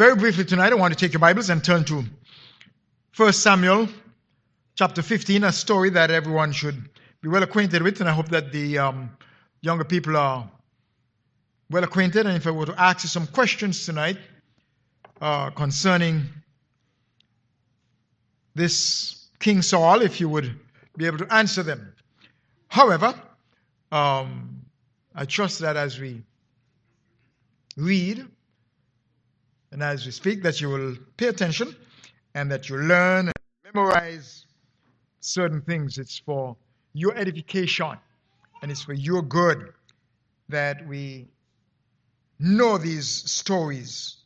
Very briefly tonight, I want to take your Bibles and turn to 1 Samuel chapter 15, a story that everyone should be well acquainted with, and I hope that the um, younger people are well acquainted. And if I were to ask you some questions tonight uh, concerning this King Saul, if you would be able to answer them. However, um, I trust that as we read and as we speak, that you will pay attention and that you learn and memorize certain things. It's for your edification and it's for your good that we know these stories,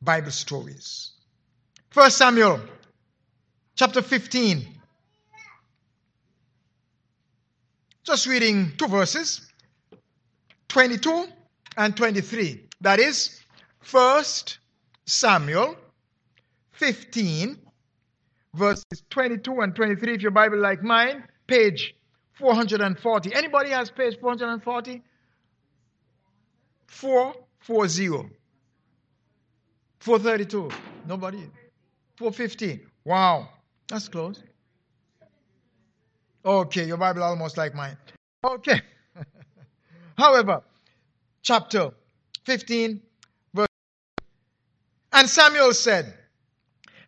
Bible stories. First Samuel chapter 15. Just reading two verses 22 and 23. That is First Samuel 15, verses 22 and 23. If your Bible like mine, page 440. Anybody has page 440? 440. 432. Nobody. 415. Wow. That's close. Okay, your Bible almost like mine. Okay. However, chapter 15, verse. And Samuel said,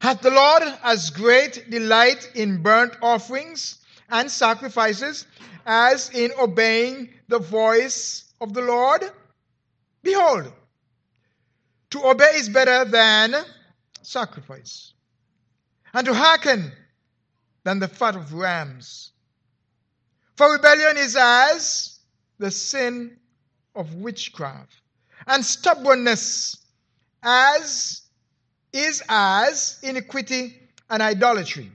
Hath the Lord as great delight in burnt offerings and sacrifices as in obeying the voice of the Lord? Behold, to obey is better than sacrifice, and to hearken than the fat of rams. For rebellion is as the sin of witchcraft, and stubbornness as is as iniquity and idolatry.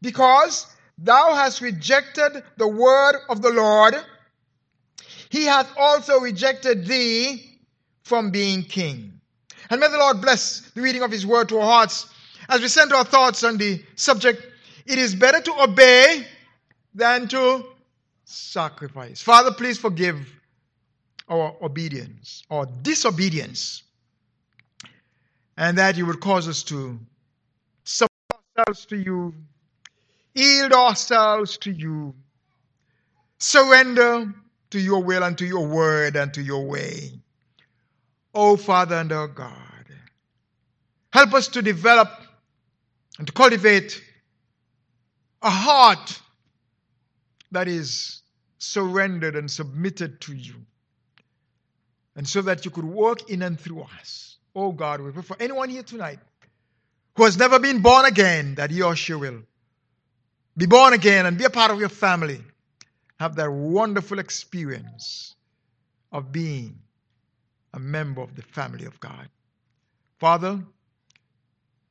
Because thou hast rejected the word of the Lord, he hath also rejected thee from being king. And may the Lord bless the reading of his word to our hearts as we send our thoughts on the subject. It is better to obey than to sacrifice. Father, please forgive our obedience or disobedience, and that you would cause us to submit ourselves to you, yield ourselves to you, surrender to your will and to your word and to your way. Oh, Father and our God, help us to develop and to cultivate a heart that is surrendered and submitted to you. And so that you could work in and through us. Oh God, we pray for anyone here tonight who has never been born again, that he or she will be born again and be a part of your family. Have that wonderful experience of being a member of the family of God. Father,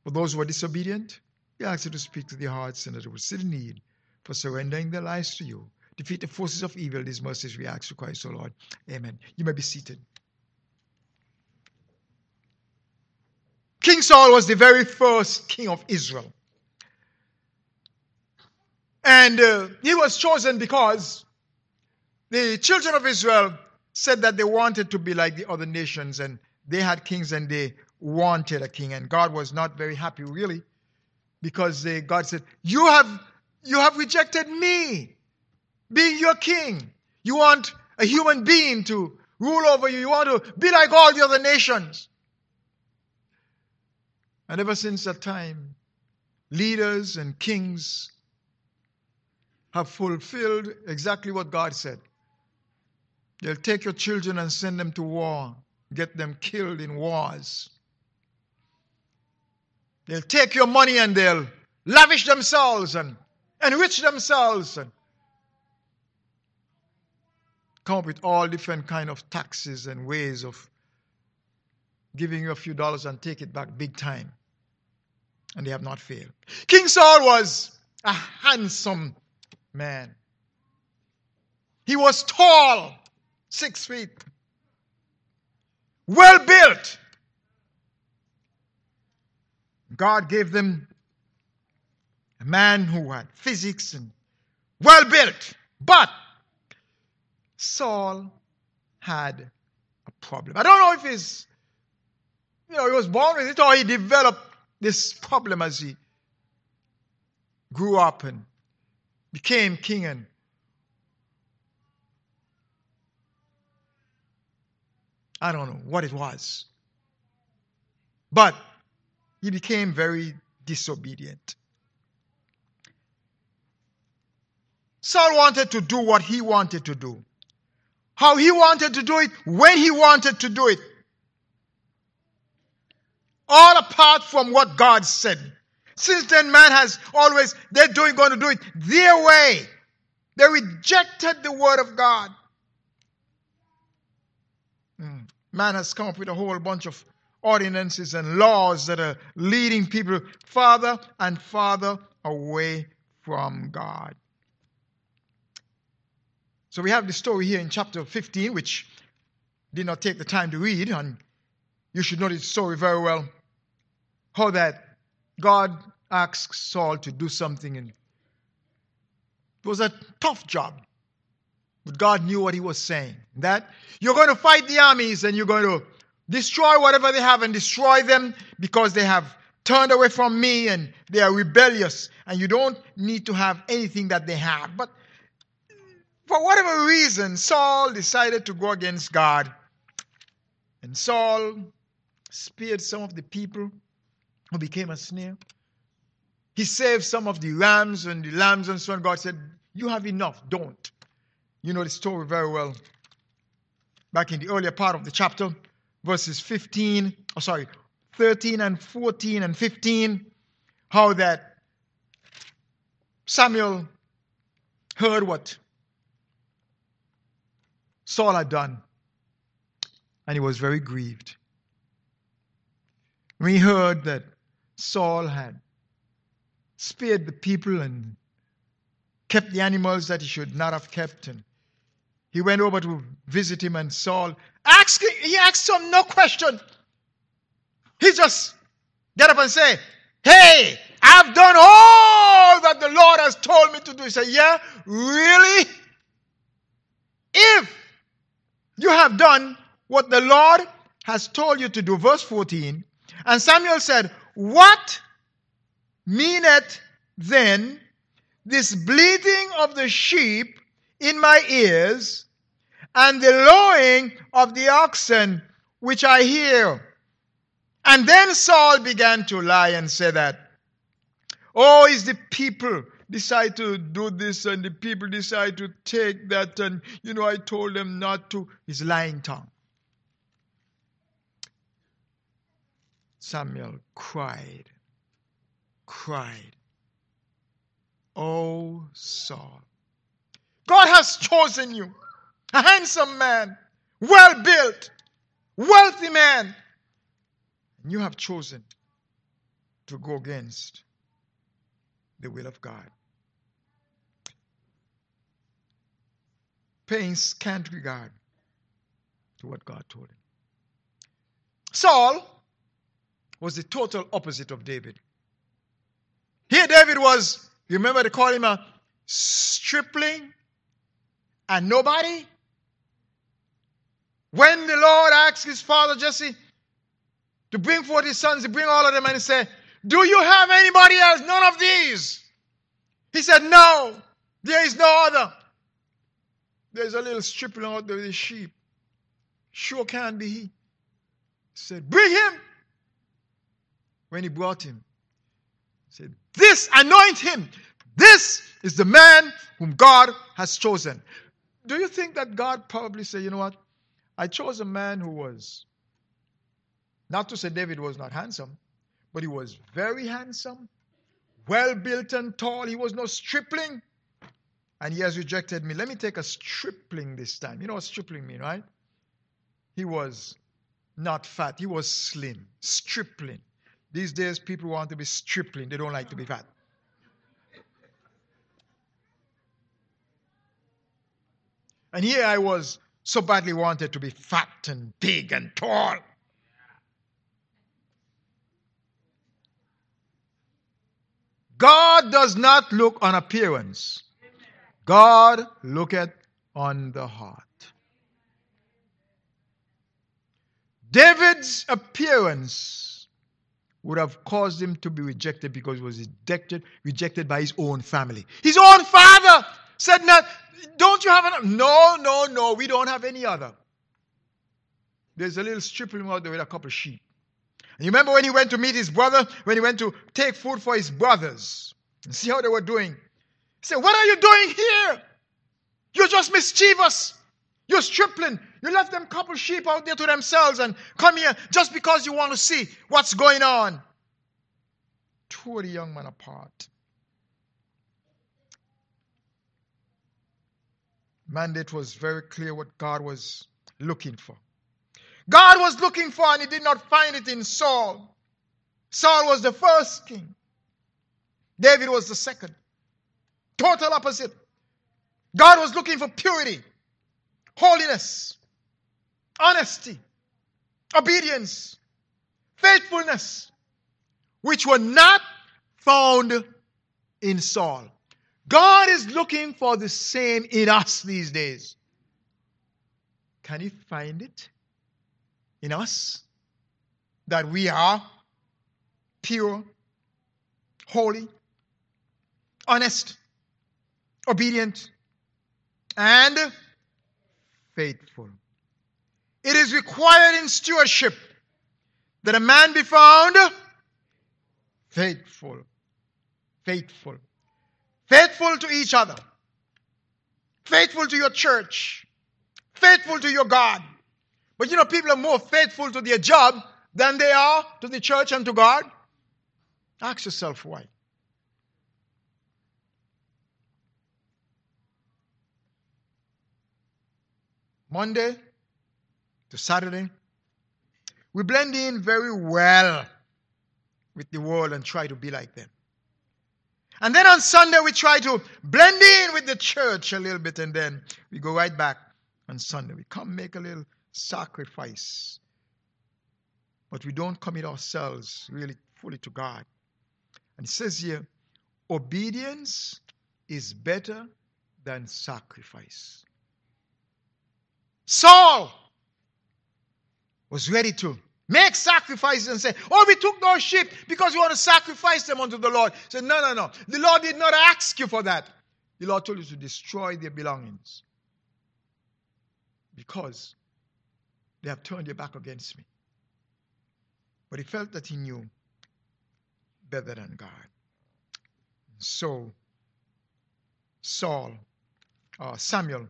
for those who are disobedient, we ask you to speak to their hearts and that they will see the need for surrendering their lives to you. Defeat the forces of evil. These mercies we ask to Christ, O Lord. Amen. You may be seated. King Saul was the very first king of Israel. And uh, he was chosen because the children of Israel said that they wanted to be like the other nations and they had kings and they wanted a king. And God was not very happy, really, because they, God said, You have you have rejected me being your king. You want a human being to rule over you. You want to be like all the other nations. And ever since that time, leaders and kings have fulfilled exactly what God said. They'll take your children and send them to war, get them killed in wars. They'll take your money and they'll lavish themselves and enrich themselves and come up with all different kind of taxes and ways of giving you a few dollars and take it back big time. And they have not failed. King Saul was a handsome man. He was tall, six feet, well built. God gave them a man who had physics and well built. But Saul had a problem. I don't know if he's, you know, he was born with it or he developed this problem as he grew up and became king and I don't know what it was. But he became very disobedient. Saul wanted to do what he wanted to do. How he wanted to do it, when he wanted to do it. All apart from what God said. Since then, man has always, they're doing, going to do it their way. They rejected the word of God. Hmm. Man has come up with a whole bunch of ordinances and laws that are leading people farther and farther away from God. So we have the story here in chapter 15, which did not take the time to read, and you should know this story very well. How that God asked Saul to do something, and it was a tough job. But God knew what he was saying. That you're going to fight the armies and you're going to destroy whatever they have and destroy them because they have turned away from me and they are rebellious. And you don't need to have anything that they have. But for whatever reason, Saul decided to go against God. And Saul speared some of the people who became a snare. He saved some of the rams and the lambs and so on. God said, You have enough, don't. You know the story very well. Back in the earlier part of the chapter, verses 15, oh sorry, 13 and 14 and 15, how that Samuel heard what Saul had done, and he was very grieved. When he heard that Saul had spared the people and kept the animals that he should not have kept, and he went over to visit him, and Saul asked, he asked him no question. He just get up and say, Hey, I've done all that the Lord has told me to do. He said, Yeah, really? If you have done what the Lord has told you to do. Verse 14. And Samuel said, What meaneth then this bleating of the sheep in my ears and the lowing of the oxen which I hear? And then Saul began to lie and say that, Oh, is the people decide to do this and the people decide to take that and you know I told them not to his lying tongue Samuel cried cried oh Saul God has chosen you a handsome man well built wealthy man and you have chosen to go against the will of God paying scant regard to what God told him. Saul was the total opposite of David. Here, David was, you remember they call him a stripling and nobody? When the Lord asked his father Jesse to bring forth his sons, he bring all of them and he said, Do you have anybody else? None of these. He said, No, there is no other. There's a little stripling out there with the sheep. Sure can be he. he. Said, Bring him. When he brought him, he said, This, anoint him. This is the man whom God has chosen. Do you think that God probably said, You know what? I chose a man who was, not to say David was not handsome, but he was very handsome, well built and tall. He was no stripling and he has rejected me. Let me take a stripling this time. You know what stripling mean, right? He was not fat, he was slim, stripling. These days, people want to be stripling, they don't like to be fat. And here I was so badly wanted to be fat and big and tall. God does not look on appearance. God looketh on the heart. David's appearance would have caused him to be rejected because he was rejected, rejected by his own family. His own father said, "Not, don't you have an? No, no, no. We don't have any other. There's a little stripling out there with a couple of sheep. And you remember when he went to meet his brother, when he went to take food for his brothers, and see how they were doing. He said, What are you doing here? You're just mischievous. You're stripling. You left them couple sheep out there to themselves and come here just because you want to see what's going on. Tore the young man apart. Mandate was very clear what God was looking for. God was looking for and he did not find it in Saul. Saul was the first king. David was the second. Total opposite. God was looking for purity, holiness, honesty, obedience, faithfulness, which were not found in Saul. God is looking for the same in us these days. Can He find it in us? That we are pure, holy, honest, obedient, and faithful. It is required in stewardship that a man be found faithful. Faithful. Faithful to each other. Faithful to your church. Faithful to your God. But you know, people are more faithful to their job than they are to the church and to God. Ask yourself why. Monday to Saturday, we blend in very well with the world and try to be like them. And then on Sunday, we try to blend in with the church a little bit, and then we go right back on Sunday. We come make a little sacrifice, but we don't commit ourselves really fully to God. And it says here, obedience is better than sacrifice. Saul was ready to make sacrifices and say, Oh, we took those sheep because we want to sacrifice them unto the Lord. He said, No, no, no. The Lord did not ask you for that. The Lord told you to destroy their belongings because they have turned their back against me. But he felt that he knew better than God. So, Saul, uh, Samuel,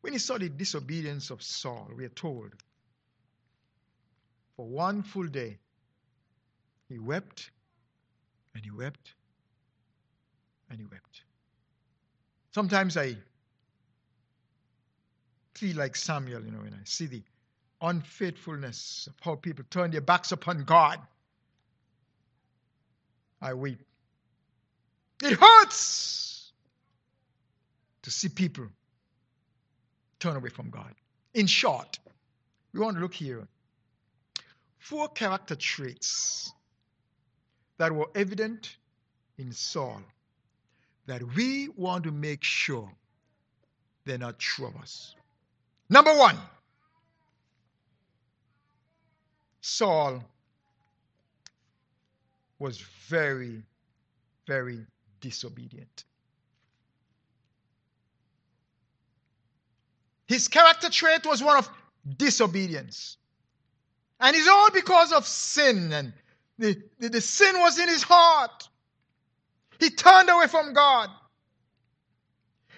when he saw the disobedience of Saul, we are told, for one full day, he wept and he wept and he wept. Sometimes I feel like Samuel, you know, when I see the unfaithfulness of how people turn their backs upon God. I weep. It hurts to see people turn away from God. In short, we want to look here. Four character traits that were evident in Saul that we want to make sure they're not true of us. Number one, Saul was very, very disobedient. His character trait was one of disobedience. And it's all because of sin. And the, the, the, sin was in his heart. He turned away from God.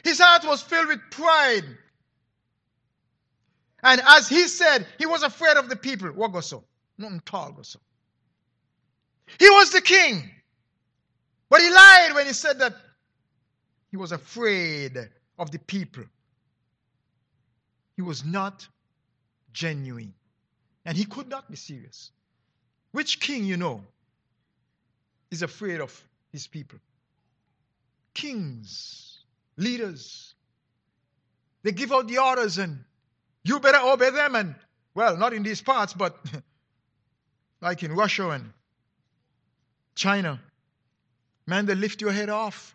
His heart was filled with pride. And as he said, he was afraid of the people. What goes so? Nothing tall goes so. He was the king. But he lied when he said that he was afraid of the people. He was not genuine. And he could not be serious. Which king you know is afraid of his people? Kings, leaders. They give out the orders and you better obey them. And, well, not in these parts, but like in Russia and China. Man, they lift your head off.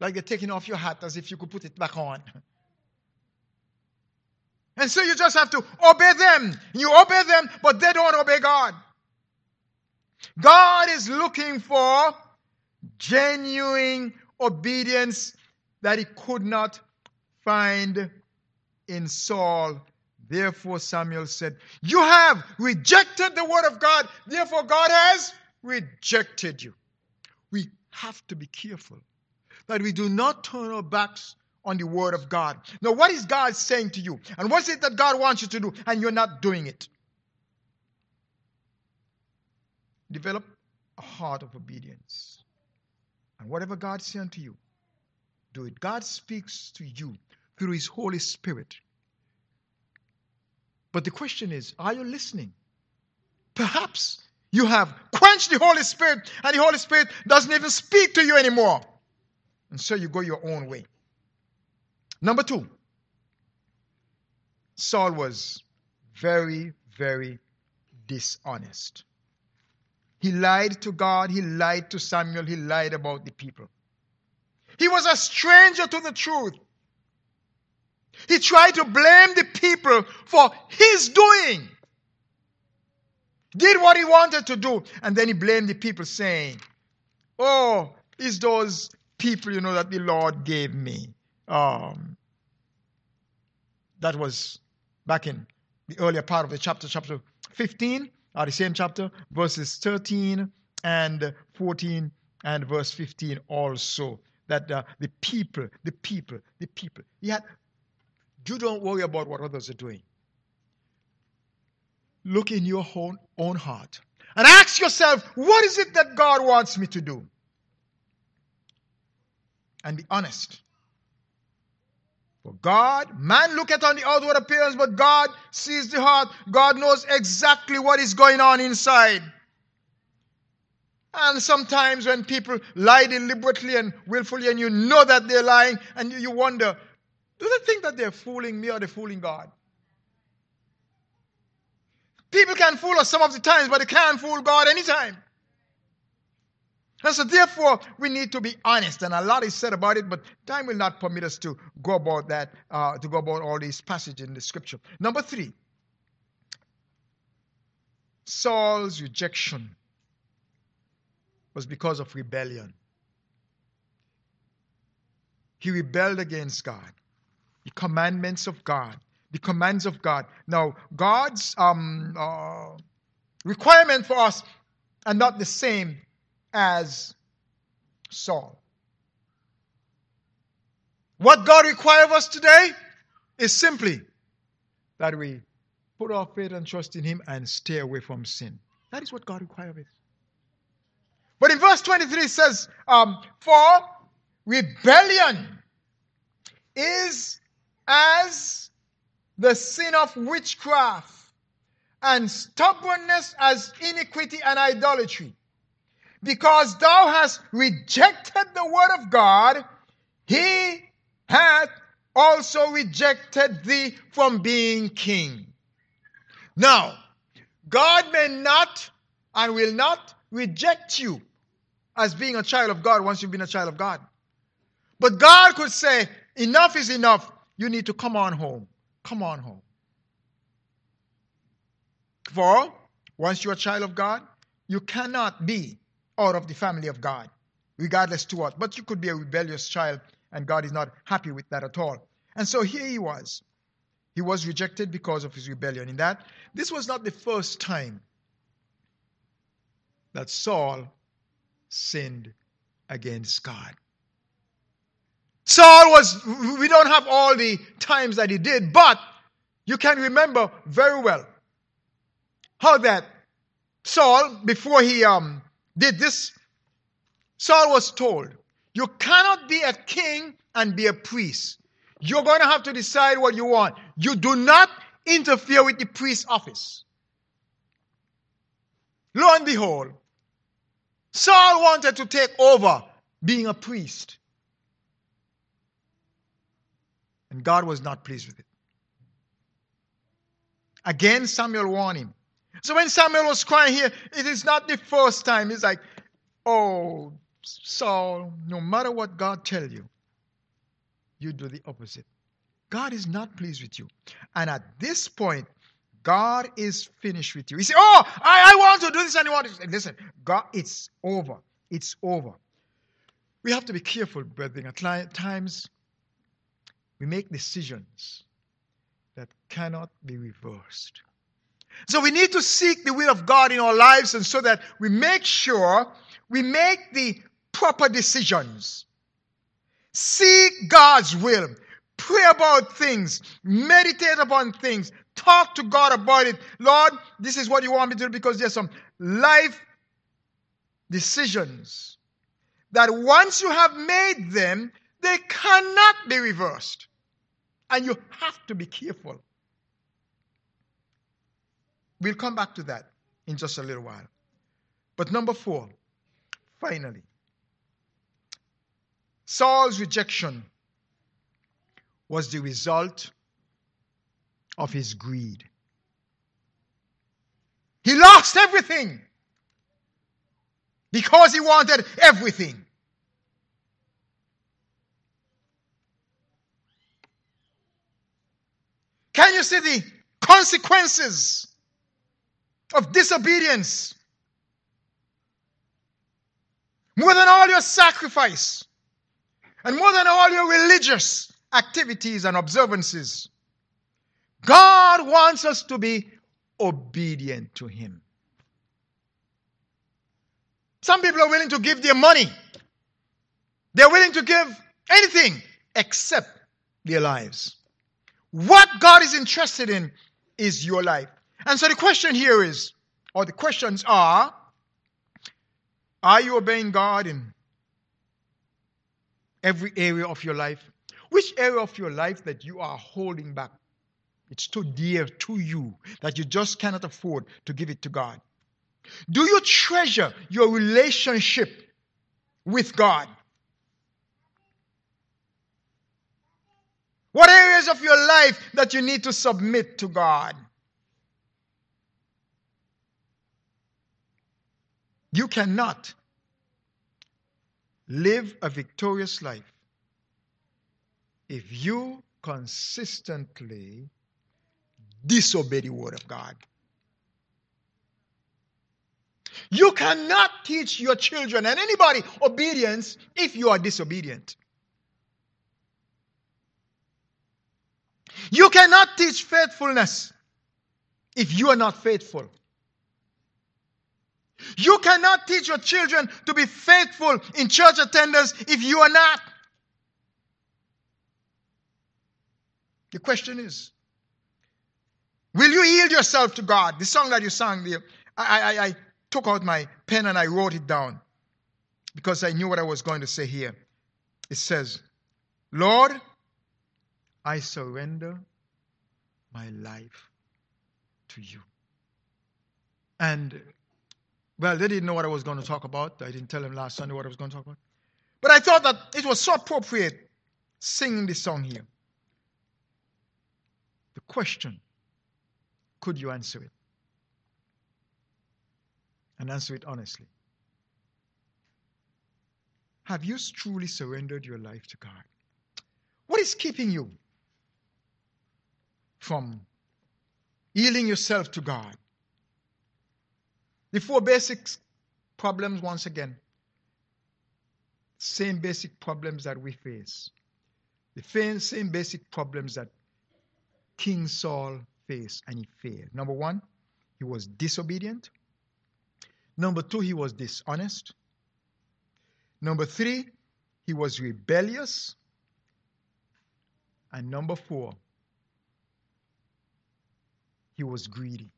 Like they're taking off your hat as if you could put it back on. And so you just have to obey them. You obey them, but they don't obey God. God is looking for genuine obedience that he could not find in Saul. Therefore, Samuel said, You have rejected the word of God, therefore, God has rejected you. We have to be careful that we do not turn our backs on the word of God. Now, what is God saying to you? And what's it that God wants you to do and you're not doing it? Develop a heart of obedience. And whatever God says unto you, do it. God speaks to you through His Holy Spirit. But the question is, are you listening? Perhaps you have quenched the Holy Spirit, and the Holy Spirit doesn't even speak to you anymore. And so you go your own way. Number two, Saul was very, very dishonest. He lied to God, he lied to Samuel, he lied about the people. He was a stranger to the truth. He tried to blame the people for his doing. Did what he wanted to do, and then he blamed the people, saying, Oh, it's those people, you know, that the Lord gave me. Um, that was back in the earlier part of the chapter, chapter 15, or the same chapter, verses 13 and 14 and verse 15 also. That uh, the people, the people, the people. Yet, you don't worry about what others are doing. Look in your own, own heart and ask yourself, what is it that God wants me to do? And be honest. For God, man looketh on the outward appearance, but God sees the heart. God knows exactly what is going on inside. And sometimes when people lie deliberately and willfully, and you know that they're lying, and you wonder, do they think that they're fooling me or they're fooling God? People can fool us some of the times, but they can't fool God anytime. And so, therefore, we need to be honest. And a lot is said about it, but time will not permit us to go about that, uh, to go about all these passages in the scripture. Number three, Saul's rejection was because of rebellion. He rebelled against God, the commandments of God, the commands of God. Now, God's um, uh, requirement for us are not the same as Saul. What God requires of us today is simply that we put our faith and trust in Him and stay away from sin. That is what God requires of us. But in verse 23 it says, um, For rebellion is as the sin of witchcraft, and stubbornness as iniquity and idolatry. Because thou hast rejected the word of God, he hath also rejected thee from being king. Now, God may not and will not reject you as being a child of God once you've been a child of God. But God could say, enough is enough. You need to come on home. Come on home. For once you're a child of God, you cannot be out of the family of God, regardless to what. But you could be a rebellious child, and God is not happy with that at all. And so here he was. He was rejected because of his rebellion. In that, this was not the first time that Saul sinned against God. Saul was, we don't have all the times that he did, but you can remember very well how that Saul, before he um, did this, Saul was told, You cannot be a king and be a priest. You're going to have to decide what you want. You do not interfere with the priest's office. Lo and behold, Saul wanted to take over being a priest. And God was not pleased with it. Again, Samuel warned him. So when Samuel was crying here, it is not the first time. It's like, oh, Saul, no matter what God tell you, you do the opposite. God is not pleased with you. And at this point, God is finished with you. He said, Oh, I, I want to do this and I want to. Listen, God, it's over. It's over. We have to be careful, brethren. At times, we make decisions that cannot be reversed. So we need to seek the will of God in our lives and so that we make sure we make the proper decisions. Seek God's will. Pray about things. Meditate upon things. Talk to God about it. Lord, this is what you want me to do because there's some life decisions that once you have made them, they cannot be reversed. And you have to be careful. We'll come back to that in just a little while. But number four, finally, Saul's rejection was the result of his greed. He lost everything because he wanted everything. Can you see the consequences of disobedience? More than all your sacrifice and more than all your religious activities and observances, God wants us to be obedient to Him. Some people are willing to give their money, they're willing to give anything except their lives. What God is interested in is your life. And so the question here is, or the questions are, are you obeying God in every area of your life? Which area of your life that you are holding back? It's too dear to you that you just cannot afford to give it to God. Do you treasure your relationship with God? What areas of your life that you need to submit to God? You cannot live a victorious life if you consistently disobey the word of God. You cannot teach your children and anybody obedience if you are disobedient. You cannot teach faithfulness if you are not faithful. You cannot teach your children to be faithful in church attendance if you are not. The question is Will you yield yourself to God? The song that you sang I, I, I took out my pen and I wrote it down because I knew what I was going to say here. It says, Lord, I surrender my life to you. And well, they didn't know what I was going to talk about. I didn't tell them last Sunday what I was going to talk about. But I thought that it was so appropriate singing this song here. The question could you answer it? And answer it honestly. Have you truly surrendered your life to God? What is keeping you from yielding yourself to God? The four basic problems, once again, same basic problems that we face. The same basic problems that King Saul faced and he failed. Number one, he was disobedient. Number two, he was dishonest. Number three, he was rebellious. And number four, he was greedy.